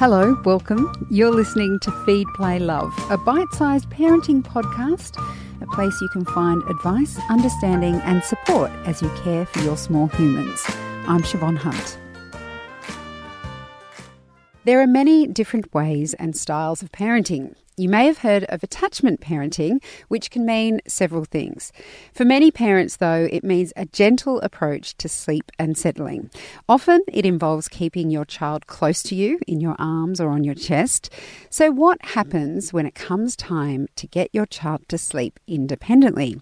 Hello, welcome. You're listening to Feed, Play, Love, a bite sized parenting podcast, a place you can find advice, understanding, and support as you care for your small humans. I'm Siobhan Hunt. There are many different ways and styles of parenting. You may have heard of attachment parenting, which can mean several things. For many parents, though, it means a gentle approach to sleep and settling. Often it involves keeping your child close to you in your arms or on your chest. So, what happens when it comes time to get your child to sleep independently?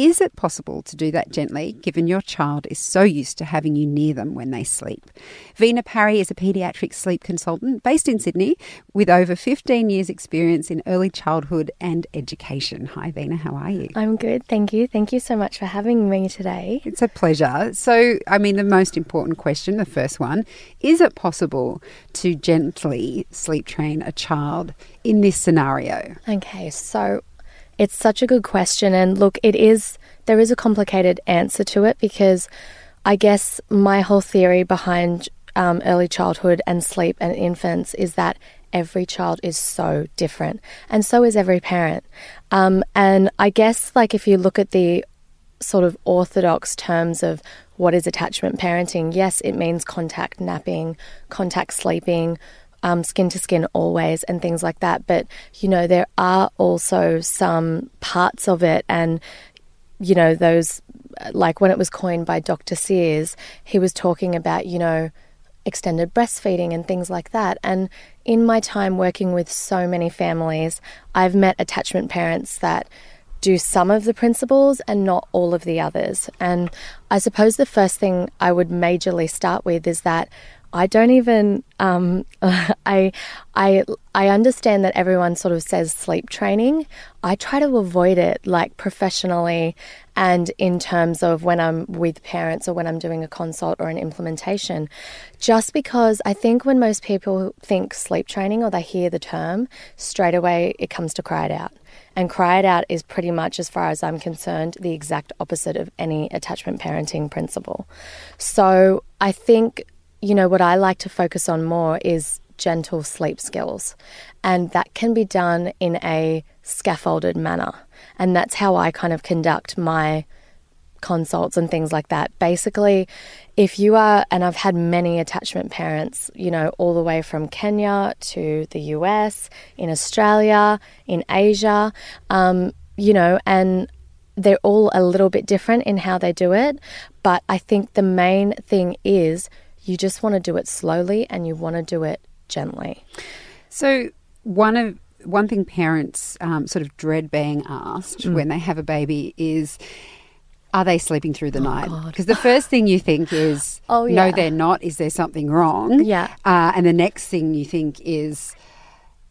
Is it possible to do that gently given your child is so used to having you near them when they sleep? Vina Parry is a paediatric sleep consultant based in Sydney with over 15 years' experience in early childhood and education. Hi, Vina, how are you? I'm good, thank you. Thank you so much for having me today. It's a pleasure. So, I mean, the most important question, the first one, is it possible to gently sleep train a child in this scenario? Okay, so it's such a good question. And look, it is, there is a complicated answer to it because I guess my whole theory behind um, early childhood and sleep and infants is that every child is so different, and so is every parent. Um, and I guess, like, if you look at the sort of orthodox terms of what is attachment parenting, yes, it means contact napping, contact sleeping, um, skin to skin always and things like that. But, you know, there are also some parts of it and, you know, those, like when it was coined by Dr. Sears, he was talking about, you know, extended breastfeeding and things like that. And in my time working with so many families, I've met attachment parents that do some of the principles and not all of the others. And I suppose the first thing I would majorly start with is that I don't even. Um, I, I, I understand that everyone sort of says sleep training. I try to avoid it, like professionally, and in terms of when I'm with parents or when I'm doing a consult or an implementation, just because I think when most people think sleep training or they hear the term, straight away it comes to cry it out. And cry it out is pretty much, as far as I'm concerned, the exact opposite of any attachment parenting principle. So I think you know, what I like to focus on more is gentle sleep skills. And that can be done in a scaffolded manner. And that's how I kind of conduct my consults and things like that. Basically, if you are, and I've had many attachment parents, you know, all the way from Kenya to the US, in Australia, in Asia, um, you know, and they're all a little bit different in how they do it. But I think the main thing is you just want to do it slowly and you want to do it gently. So, one of one thing parents um, sort of dread being asked mm. when they have a baby is are they sleeping through the oh, night? Because the first thing you think is, oh, yeah. no, they're not. Is there something wrong? Yeah. Uh, and the next thing you think is,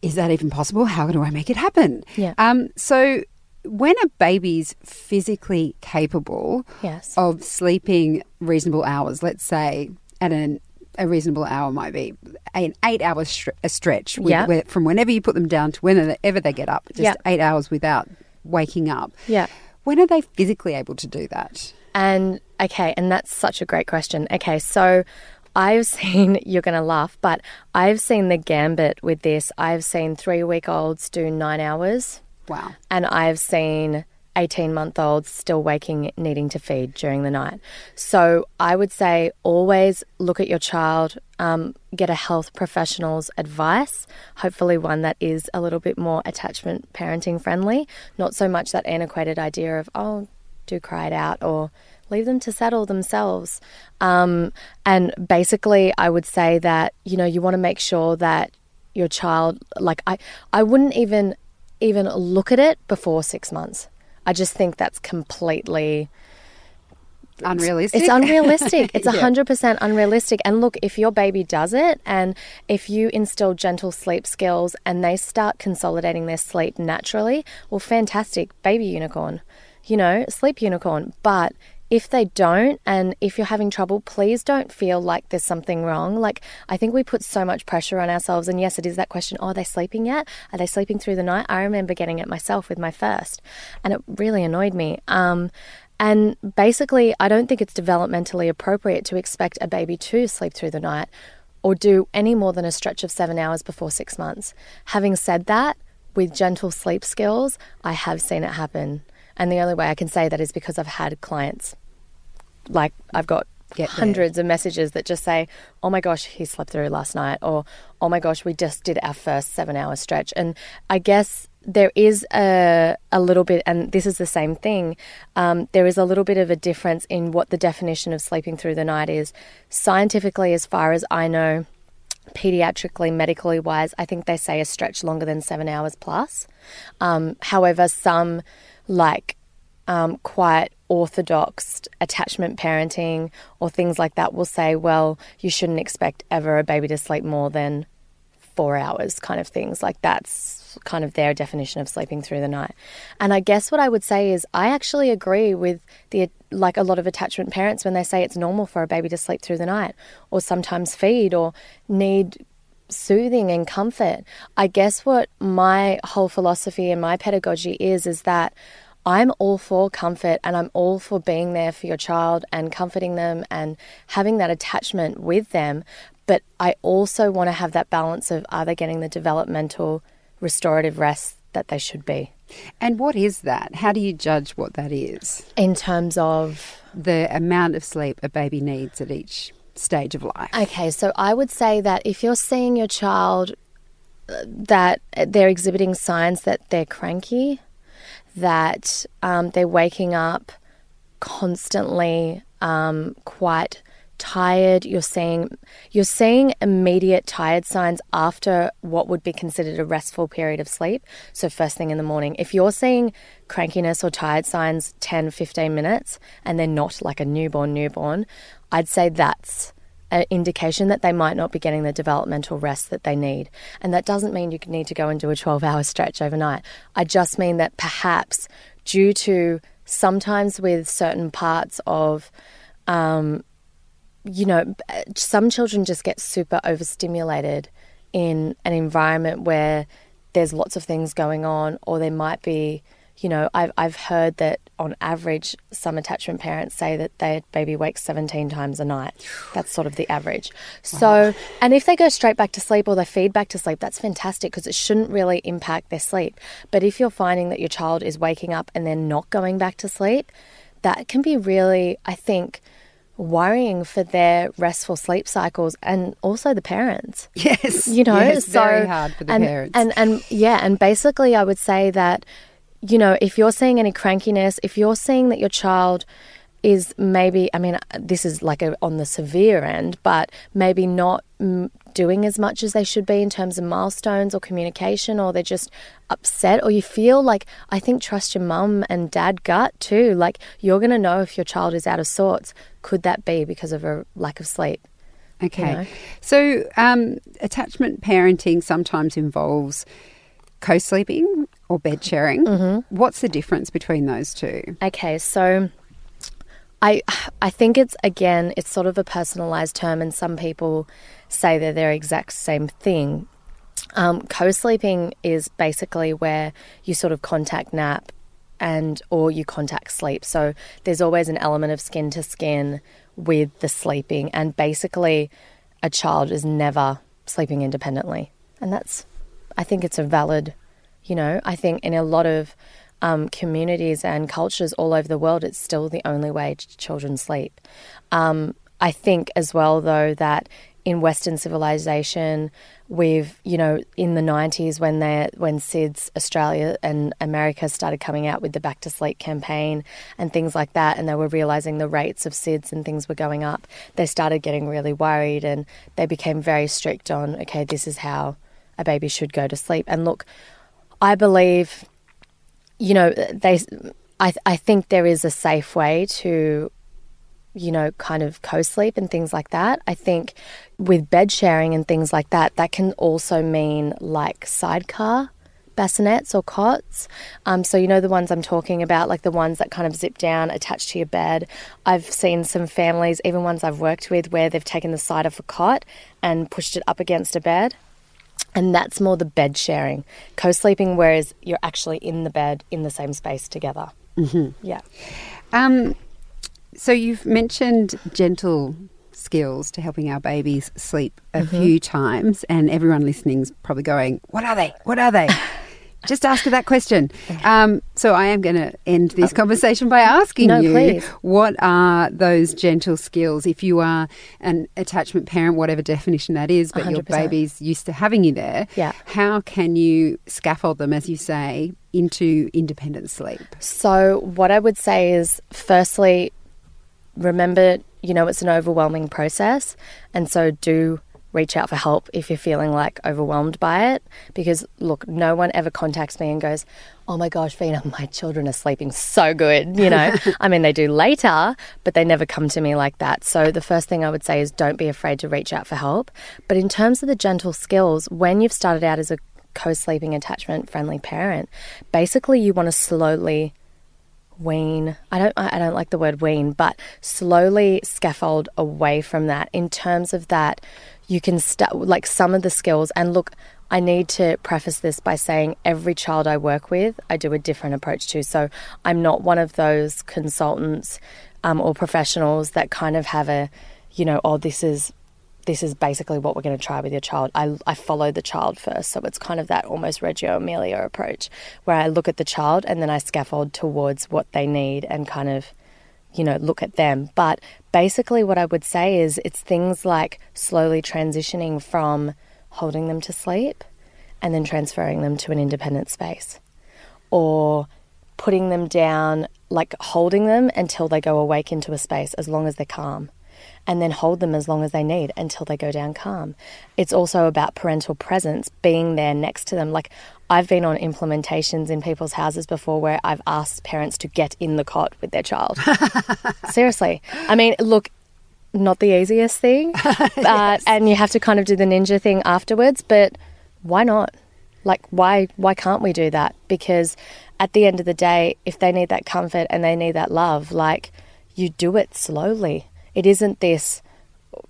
is that even possible? How do I make it happen? Yeah. Um, so when a baby's physically capable yes. of sleeping reasonable hours, let's say at an a reasonable hour might be an eight hour stre- a stretch with, yeah. where, from whenever you put them down to whenever they get up, just yeah. eight hours without waking up. Yeah. When are they physically able to do that? And okay, and that's such a great question. Okay, so I've seen, you're going to laugh, but I've seen the gambit with this. I've seen three week olds do nine hours. Wow. And I've seen 18 month olds still waking, needing to feed during the night. So I would say always look at your child, um, get a health professional's advice, hopefully one that is a little bit more attachment parenting friendly, not so much that antiquated idea of, oh, do cry it out or leave them to settle themselves. Um, and basically, I would say that, you know, you want to make sure that your child, like, I, I wouldn't even even look at it before six months. I just think that's completely unrealistic. It's unrealistic. It's a hundred percent unrealistic. And look, if your baby does it, and if you instill gentle sleep skills, and they start consolidating their sleep naturally, well, fantastic, baby unicorn. You know, sleep unicorn. But if they don't, and if you're having trouble, please don't feel like there's something wrong. Like, I think we put so much pressure on ourselves. And yes, it is that question oh, are they sleeping yet? Are they sleeping through the night? I remember getting it myself with my first, and it really annoyed me. Um, and basically, I don't think it's developmentally appropriate to expect a baby to sleep through the night or do any more than a stretch of seven hours before six months. Having said that, with gentle sleep skills, I have seen it happen. And the only way I can say that is because I've had clients. Like, I've got Get there. hundreds of messages that just say, oh my gosh, he slept through last night, or oh my gosh, we just did our first seven hour stretch. And I guess there is a, a little bit, and this is the same thing, um, there is a little bit of a difference in what the definition of sleeping through the night is. Scientifically, as far as I know, pediatrically, medically wise, I think they say a stretch longer than seven hours plus. Um, however, some like um, quite orthodox attachment parenting or things like that will say, well, you shouldn't expect ever a baby to sleep more than four hours, kind of things. Like that's kind of their definition of sleeping through the night. And I guess what I would say is I actually agree with the like a lot of attachment parents when they say it's normal for a baby to sleep through the night or sometimes feed or need soothing and comfort. I guess what my whole philosophy and my pedagogy is is that I'm all for comfort and I'm all for being there for your child and comforting them and having that attachment with them. But I also want to have that balance of are they getting the developmental restorative rest that they should be? And what is that? How do you judge what that is? In terms of The amount of sleep a baby needs at each stage of life. Okay, so I would say that if you're seeing your child uh, that they're exhibiting signs that they're cranky, that um, they're waking up constantly um, quite tired. You're seeing you're seeing immediate tired signs after what would be considered a restful period of sleep. So first thing in the morning if you're seeing crankiness or tired signs 10 15 minutes and they're not like a newborn newborn i'd say that's an indication that they might not be getting the developmental rest that they need. And that doesn't mean you need to go and do a 12 hour stretch overnight. I just mean that perhaps due to sometimes with certain parts of, um, you know, some children just get super overstimulated in an environment where there's lots of things going on, or there might be you know, I've, I've heard that on average, some attachment parents say that their baby wakes 17 times a night. That's sort of the average. So, and if they go straight back to sleep or they feed back to sleep, that's fantastic because it shouldn't really impact their sleep. But if you're finding that your child is waking up and they're not going back to sleep, that can be really, I think, worrying for their restful sleep cycles and also the parents. Yes. You know, yes, so very hard for the and, parents. And and yeah, and basically I would say that you know, if you're seeing any crankiness, if you're seeing that your child is maybe, I mean, this is like a, on the severe end, but maybe not mm, doing as much as they should be in terms of milestones or communication, or they're just upset, or you feel like, I think trust your mum and dad gut too. Like, you're going to know if your child is out of sorts. Could that be because of a lack of sleep? Okay. know? So, um, attachment parenting sometimes involves co sleeping or bed sharing. Mm-hmm. What's the difference between those two? Okay, so I I think it's again it's sort of a personalized term, and some people say they're their exact same thing. Um, co-sleeping is basically where you sort of contact nap and or you contact sleep. So there's always an element of skin to skin with the sleeping, and basically a child is never sleeping independently, and that's I think it's a valid you know, I think in a lot of um, communities and cultures all over the world, it's still the only way children sleep. Um, I think as well, though, that in Western civilization, we've you know in the '90s when they when SIDS Australia and America started coming out with the Back to Sleep campaign and things like that, and they were realizing the rates of SIDS and things were going up. They started getting really worried, and they became very strict on okay, this is how a baby should go to sleep. And look, I believe, you know, they. I I think there is a safe way to, you know, kind of co-sleep and things like that. I think with bed sharing and things like that, that can also mean like sidecar bassinets or cots. Um, so you know the ones I'm talking about, like the ones that kind of zip down, attached to your bed. I've seen some families, even ones I've worked with, where they've taken the side of a cot and pushed it up against a bed. And that's more the bed sharing. Co sleeping, whereas you're actually in the bed in the same space together. Mm-hmm. Yeah. Um, so you've mentioned gentle skills to helping our babies sleep a mm-hmm. few times, and everyone listening's probably going, "What are they? What are they?" Just ask her that question. Um, so I am going to end this conversation by asking no, you, please. what are those gentle skills? If you are an attachment parent, whatever definition that is, but 100%. your baby's used to having you there, yeah. how can you scaffold them, as you say, into independent sleep? So what I would say is, firstly, remember, you know, it's an overwhelming process, and so do reach out for help if you're feeling like overwhelmed by it. Because look, no one ever contacts me and goes, Oh my gosh, Vina, my children are sleeping so good. You know, I mean, they do later, but they never come to me like that. So the first thing I would say is don't be afraid to reach out for help. But in terms of the gentle skills, when you've started out as a co sleeping attachment friendly parent, basically you want to slowly wean. I don't I don't like the word wean, but slowly scaffold away from that in terms of that you can start like some of the skills and look I need to preface this by saying every child I work with, I do a different approach to. So I'm not one of those consultants um, or professionals that kind of have a, you know, oh, this is this is basically what we're going to try with your child. I, I follow the child first. So it's kind of that almost Reggio Emilia approach where I look at the child and then I scaffold towards what they need and kind of, you know, look at them. But basically, what I would say is it's things like slowly transitioning from holding them to sleep and then transferring them to an independent space or putting them down, like holding them until they go awake into a space as long as they're calm and then hold them as long as they need until they go down calm. It's also about parental presence, being there next to them. Like I've been on implementations in people's houses before where I've asked parents to get in the cot with their child. Seriously. I mean, look, not the easiest thing, uh, and you have to kind of do the ninja thing afterwards, but why not? Like why why can't we do that? Because at the end of the day, if they need that comfort and they need that love, like you do it slowly. It isn't this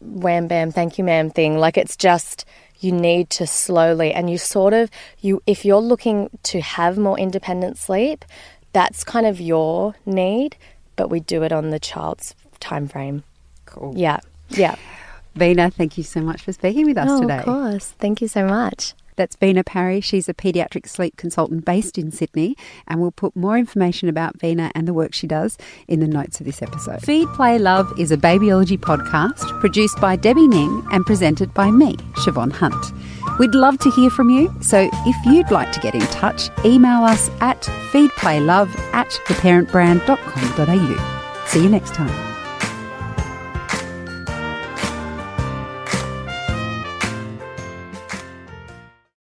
wham bam, thank you, ma'am thing. Like it's just you need to slowly and you sort of you if you're looking to have more independent sleep, that's kind of your need, but we do it on the child's time frame. Cool. Yeah. Yeah. Vina, thank you so much for speaking with us oh, today. Of course. Thank you so much. That's Vina Parry. She's a paediatric sleep consultant based in Sydney, and we'll put more information about Vina and the work she does in the notes of this episode. Feed, Play, Love is a babyology podcast produced by Debbie Ning and presented by me, Siobhan Hunt. We'd love to hear from you, so if you'd like to get in touch, email us at feedplaylove at theparentbrand.com.au. See you next time.